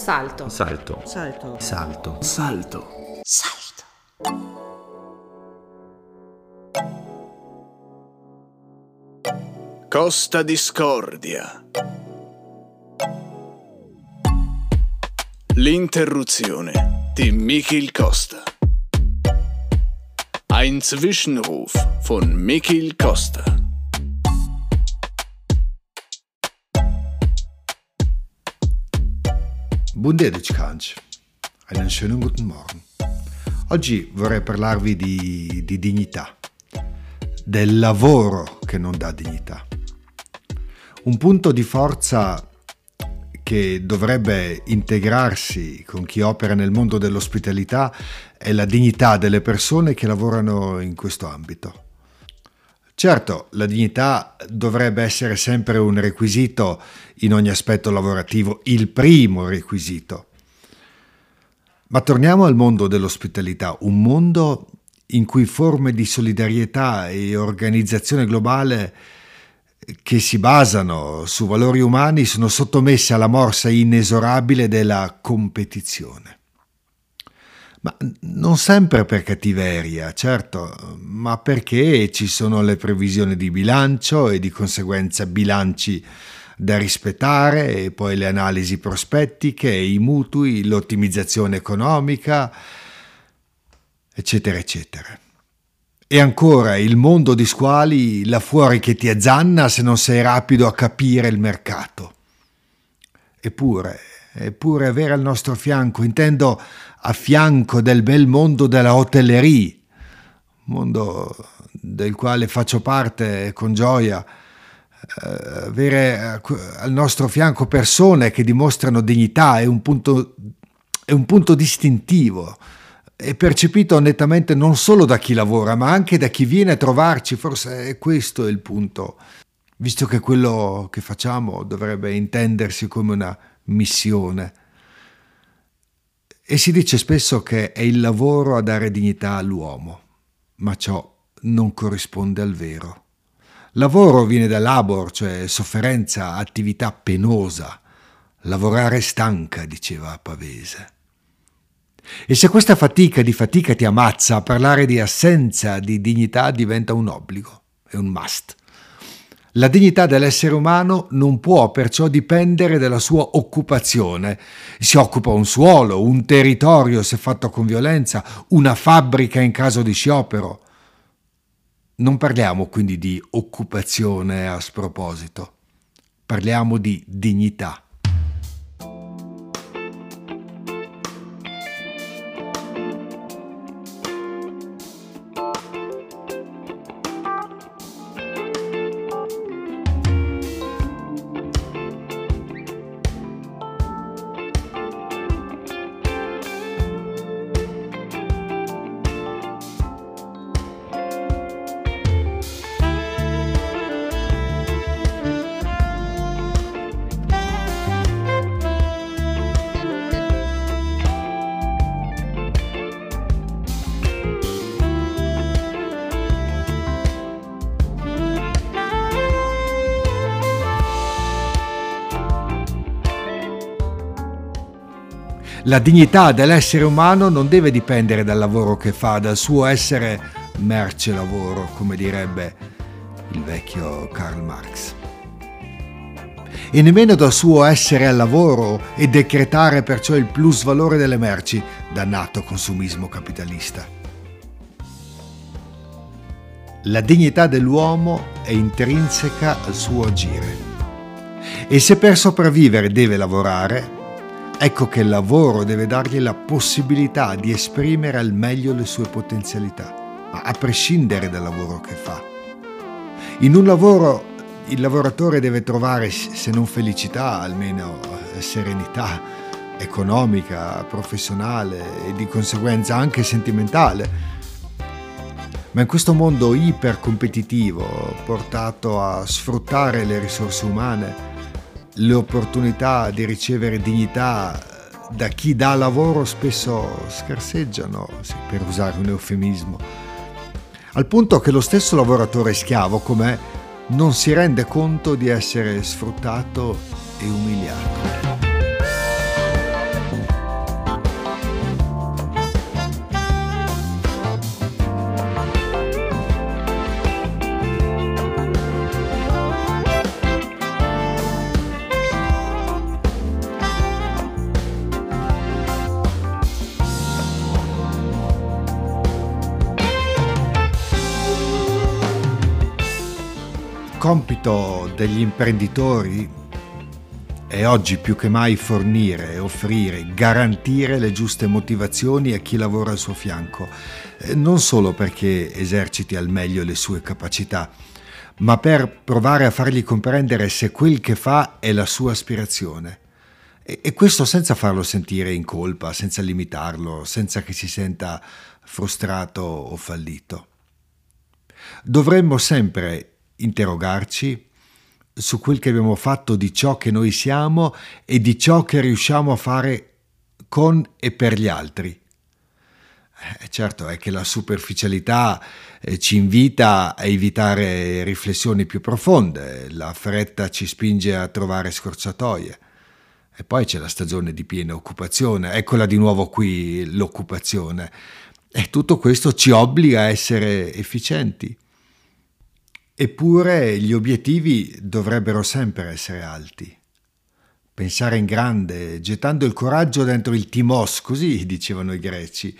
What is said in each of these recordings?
Salto. Salto. Salto. Salto. Salto. Salto. Costa Discordia. L'interruzione di Michel Costa. Ein Zwischenruf von Michel Costa. Bundedichkanch. Einen schönen guten Morgen. Oggi vorrei parlarvi di, di dignità, del lavoro che non dà dignità. Un punto di forza che dovrebbe integrarsi con chi opera nel mondo dell'ospitalità è la dignità delle persone che lavorano in questo ambito. Certo, la dignità dovrebbe essere sempre un requisito in ogni aspetto lavorativo, il primo requisito. Ma torniamo al mondo dell'ospitalità, un mondo in cui forme di solidarietà e organizzazione globale che si basano su valori umani sono sottomesse alla morsa inesorabile della competizione. Ma non sempre per cattiveria, certo, ma perché ci sono le previsioni di bilancio e di conseguenza bilanci da rispettare e poi le analisi prospettiche, i mutui, l'ottimizzazione economica, eccetera, eccetera. E ancora il mondo di squali là fuori che ti azzanna se non sei rapido a capire il mercato. Eppure, eppure avere al nostro fianco, intendo a fianco del bel mondo della hotellerie, mondo del quale faccio parte con gioia, eh, avere al nostro fianco persone che dimostrano dignità è un punto, è un punto distintivo è percepito nettamente non solo da chi lavora, ma anche da chi viene a trovarci. Forse è questo il punto, visto che quello che facciamo dovrebbe intendersi come una missione. E si dice spesso che è il lavoro a dare dignità all'uomo, ma ciò non corrisponde al vero. Lavoro viene da labor, cioè sofferenza, attività penosa. Lavorare stanca, diceva Pavese. E se questa fatica di fatica ti ammazza, parlare di assenza di dignità diventa un obbligo, è un must. La dignità dell'essere umano non può perciò dipendere dalla sua occupazione. Si occupa un suolo, un territorio se fatto con violenza, una fabbrica in caso di sciopero. Non parliamo quindi di occupazione a sproposito, parliamo di dignità. La dignità dell'essere umano non deve dipendere dal lavoro che fa, dal suo essere merce lavoro, come direbbe il vecchio Karl Marx. E nemmeno dal suo essere al lavoro e decretare perciò il plus valore delle merci, dannato consumismo capitalista. La dignità dell'uomo è intrinseca al suo agire. E se per sopravvivere deve lavorare, Ecco che il lavoro deve dargli la possibilità di esprimere al meglio le sue potenzialità, ma a prescindere dal lavoro che fa. In un lavoro il lavoratore deve trovare, se non felicità, almeno eh, serenità economica, professionale e di conseguenza anche sentimentale. Ma in questo mondo ipercompetitivo, portato a sfruttare le risorse umane, le opportunità di ricevere dignità da chi dà lavoro spesso scarseggiano, per usare un eufemismo, al punto che lo stesso lavoratore schiavo come non si rende conto di essere sfruttato e umiliato. Compito degli imprenditori è oggi più che mai fornire, offrire, garantire le giuste motivazioni a chi lavora al suo fianco, eh, non solo perché eserciti al meglio le sue capacità, ma per provare a fargli comprendere se quel che fa è la sua aspirazione. E questo senza farlo sentire in colpa, senza limitarlo, senza che si senta frustrato o fallito. Dovremmo sempre interrogarci su quel che abbiamo fatto di ciò che noi siamo e di ciò che riusciamo a fare con e per gli altri. Eh, certo è che la superficialità eh, ci invita a evitare riflessioni più profonde, la fretta ci spinge a trovare scorciatoie. E poi c'è la stagione di piena occupazione, eccola di nuovo qui l'occupazione. E tutto questo ci obbliga a essere efficienti. Eppure gli obiettivi dovrebbero sempre essere alti. Pensare in grande, gettando il coraggio dentro il timos, così dicevano i greci,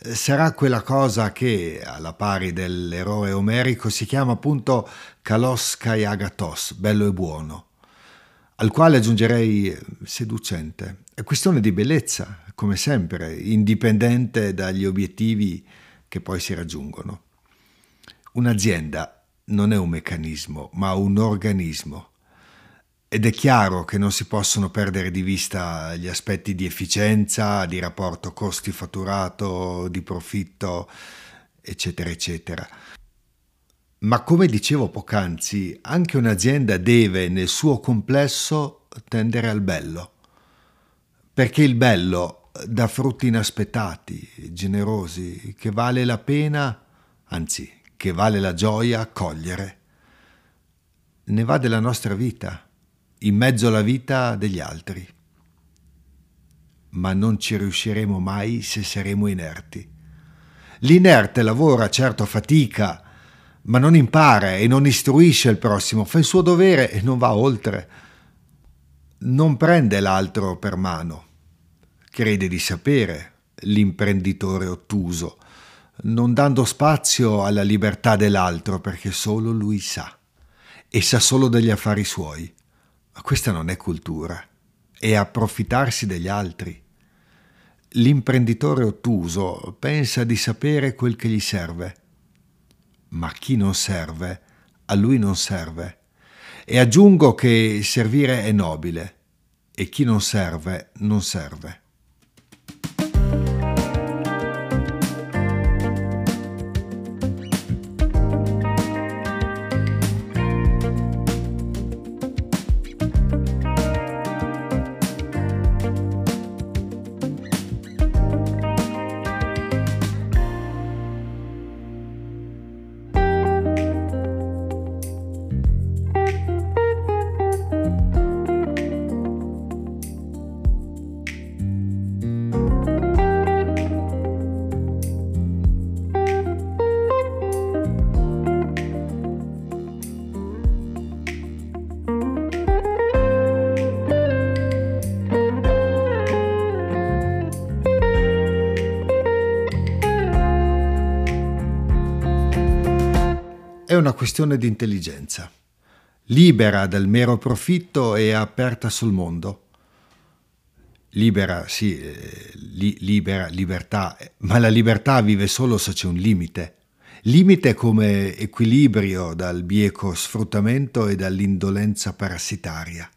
sarà quella cosa che, alla pari dell'eroe omerico, si chiama appunto kalos kai agatos, bello e buono, al quale aggiungerei seducente. È questione di bellezza, come sempre, indipendente dagli obiettivi che poi si raggiungono. Un'azienda non è un meccanismo, ma un organismo. Ed è chiaro che non si possono perdere di vista gli aspetti di efficienza, di rapporto costi-fatturato, di profitto, eccetera, eccetera. Ma come dicevo poc'anzi, anche un'azienda deve nel suo complesso tendere al bello, perché il bello dà frutti inaspettati, generosi, che vale la pena, anzi che vale la gioia cogliere. Ne va della nostra vita, in mezzo alla vita degli altri. Ma non ci riusciremo mai se saremo inerti. L'inerte lavora, certo fatica, ma non impara e non istruisce il prossimo, fa il suo dovere e non va oltre. Non prende l'altro per mano. Crede di sapere l'imprenditore ottuso non dando spazio alla libertà dell'altro perché solo lui sa e sa solo degli affari suoi. Ma questa non è cultura, è approfittarsi degli altri. L'imprenditore ottuso pensa di sapere quel che gli serve, ma chi non serve, a lui non serve. E aggiungo che servire è nobile e chi non serve non serve. Questione di intelligenza, libera dal mero profitto e aperta sul mondo. Libera, sì, eh, li, libera, libertà, ma la libertà vive solo se c'è un limite. Limite come equilibrio dal bieco sfruttamento e dall'indolenza parassitaria.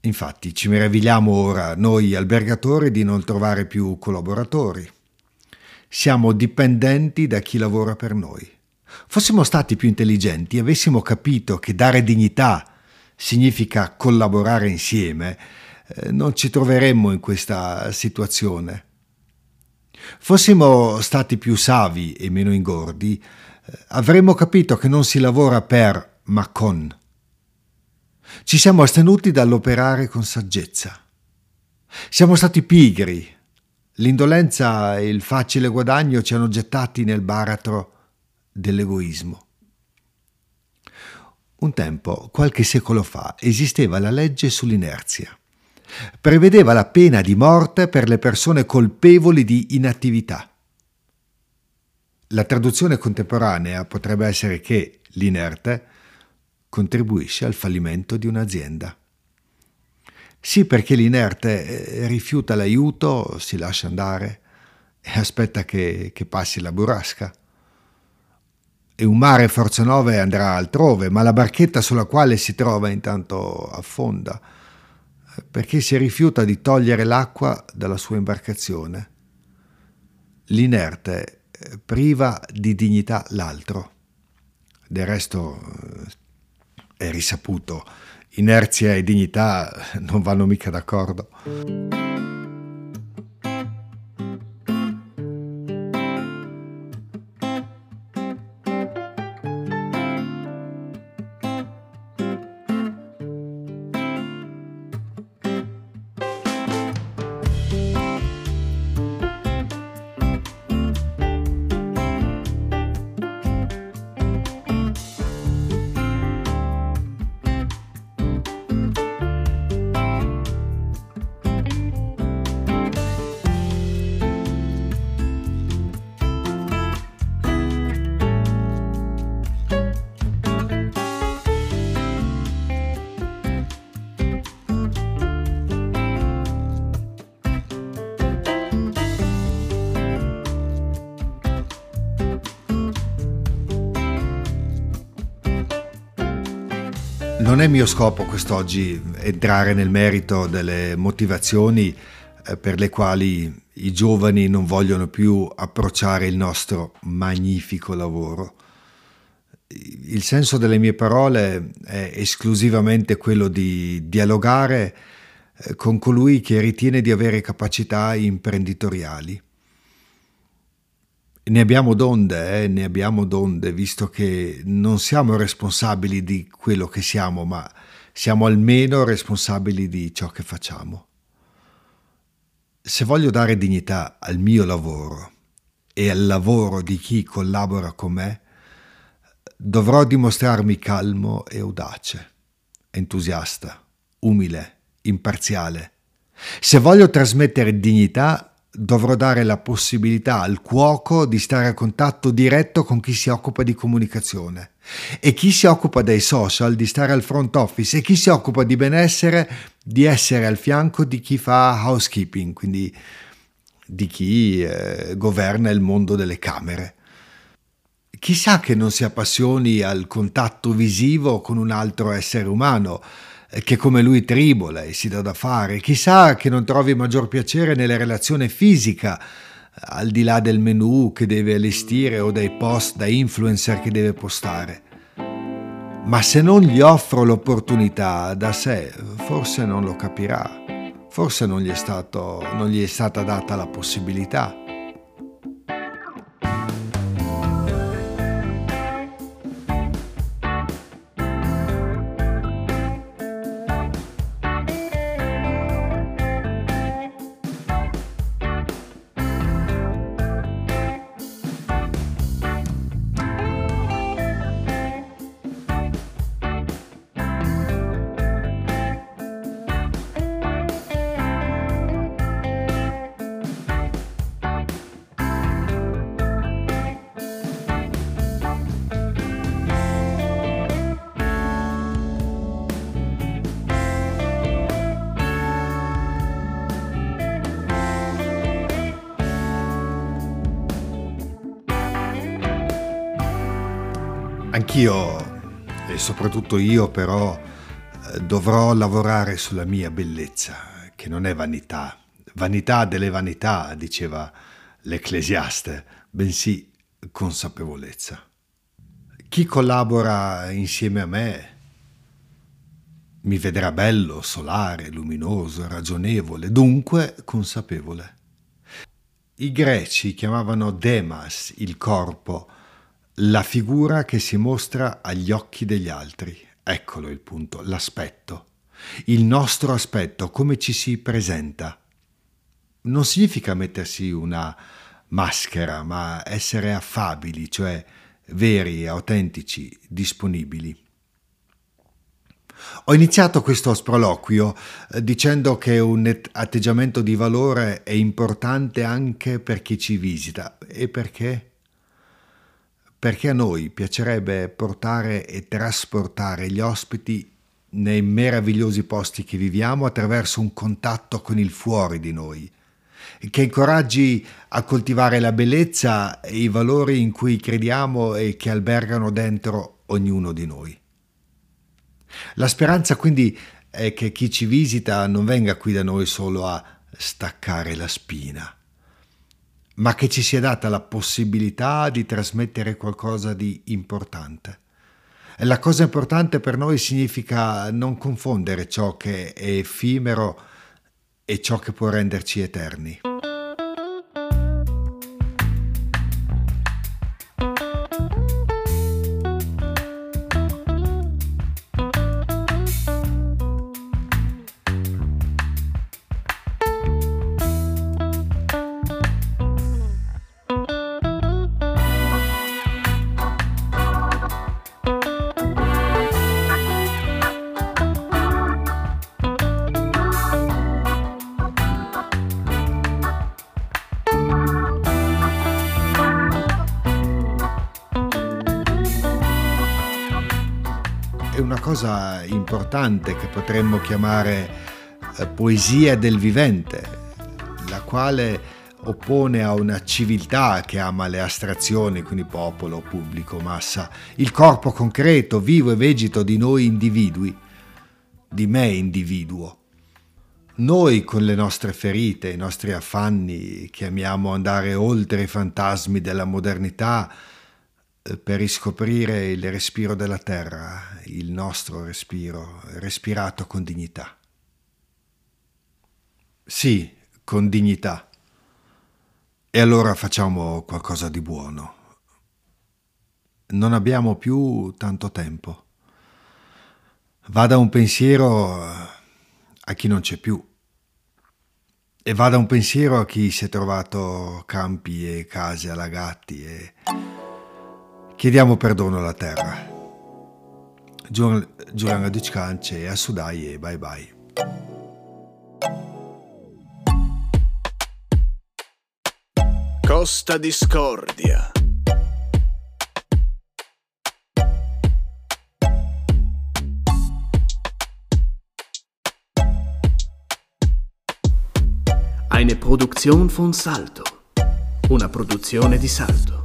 Infatti ci meravigliamo ora, noi albergatori, di non trovare più collaboratori. Siamo dipendenti da chi lavora per noi. Fossimo stati più intelligenti e avessimo capito che dare dignità significa collaborare insieme, eh, non ci troveremmo in questa situazione. Fossimo stati più savi e meno ingordi, eh, avremmo capito che non si lavora per, ma con. Ci siamo astenuti dall'operare con saggezza. Siamo stati pigri L'indolenza e il facile guadagno ci hanno gettati nel baratro dell'egoismo. Un tempo, qualche secolo fa, esisteva la legge sull'inerzia. Prevedeva la pena di morte per le persone colpevoli di inattività. La traduzione contemporanea potrebbe essere che l'inerte contribuisce al fallimento di un'azienda. Sì, perché l'inerte eh, rifiuta l'aiuto, si lascia andare e aspetta che, che passi la burrasca. E un mare forza 9 andrà altrove, ma la barchetta sulla quale si trova intanto affonda, perché si rifiuta di togliere l'acqua dalla sua imbarcazione. L'inerte eh, priva di dignità l'altro. Del resto eh, è risaputo inerzia e dignità non vanno mica d'accordo. Non è mio scopo quest'oggi entrare nel merito delle motivazioni eh, per le quali i giovani non vogliono più approcciare il nostro magnifico lavoro. Il senso delle mie parole è esclusivamente quello di dialogare eh, con colui che ritiene di avere capacità imprenditoriali ne abbiamo d'onde, eh? ne abbiamo d'onde, visto che non siamo responsabili di quello che siamo, ma siamo almeno responsabili di ciò che facciamo. Se voglio dare dignità al mio lavoro e al lavoro di chi collabora con me, dovrò dimostrarmi calmo e audace, entusiasta, umile, imparziale. Se voglio trasmettere dignità, dovrò dare la possibilità al cuoco di stare a contatto diretto con chi si occupa di comunicazione e chi si occupa dei social di stare al front office e chi si occupa di benessere di essere al fianco di chi fa housekeeping, quindi di chi eh, governa il mondo delle camere. Chissà che non si appassioni al contatto visivo con un altro essere umano, che come lui tribola e si dà da fare. Chissà che non trovi maggior piacere nella relazione fisica, al di là del menu che deve allestire o dei post da influencer che deve postare. Ma se non gli offro l'opportunità da sé, forse non lo capirà, forse non gli è, stato, non gli è stata data la possibilità. Anch'io, e soprattutto io però, eh, dovrò lavorare sulla mia bellezza, che non è vanità. Vanità delle vanità, diceva l'Ecclesiaste, bensì consapevolezza. Chi collabora insieme a me mi vedrà bello, solare, luminoso, ragionevole, dunque consapevole. I greci chiamavano Demas il corpo, la figura che si mostra agli occhi degli altri. Eccolo il punto, l'aspetto. Il nostro aspetto, come ci si presenta. Non significa mettersi una maschera, ma essere affabili, cioè veri, autentici, disponibili. Ho iniziato questo sproloquio eh, dicendo che un atteggiamento di valore è importante anche per chi ci visita. E perché? Perché a noi piacerebbe portare e trasportare gli ospiti nei meravigliosi posti che viviamo attraverso un contatto con il fuori di noi, che incoraggi a coltivare la bellezza e i valori in cui crediamo e che albergano dentro ognuno di noi. La speranza quindi è che chi ci visita non venga qui da noi solo a staccare la spina, ma che ci sia data la possibilità di trasmettere qualcosa di importante. La cosa importante per noi significa non confondere ciò che è effimero e ciò che può renderci eterni. Cosa importante che potremmo chiamare eh, poesia del vivente, la quale oppone a una civiltà che ama le astrazioni, quindi popolo, pubblico, massa, il corpo concreto, vivo e vegeto di noi individui, di me individuo. Noi con le nostre ferite, i nostri affanni, che amiamo andare oltre i fantasmi della modernità, per riscoprire il respiro della terra, il nostro respiro, respirato con dignità. Sì, con dignità. E allora facciamo qualcosa di buono. Non abbiamo più tanto tempo. Vada un pensiero a chi non c'è più. E vada un pensiero a chi si è trovato campi e case allagati e Chiediamo perdono alla terra. Giuliano Dicance e a Sudai e bye bye. Costa Discordia. Eine Produktion von Salto. Una produzione di Salto.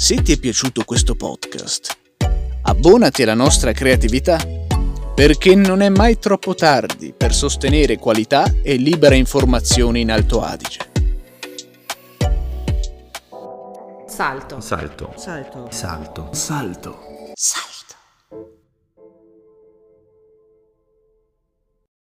Se ti è piaciuto questo podcast, abbonati alla nostra creatività, perché non è mai troppo tardi per sostenere qualità e libera informazione in Alto Adige. Salto. Salto. Salto. Salto. Salto. Salto.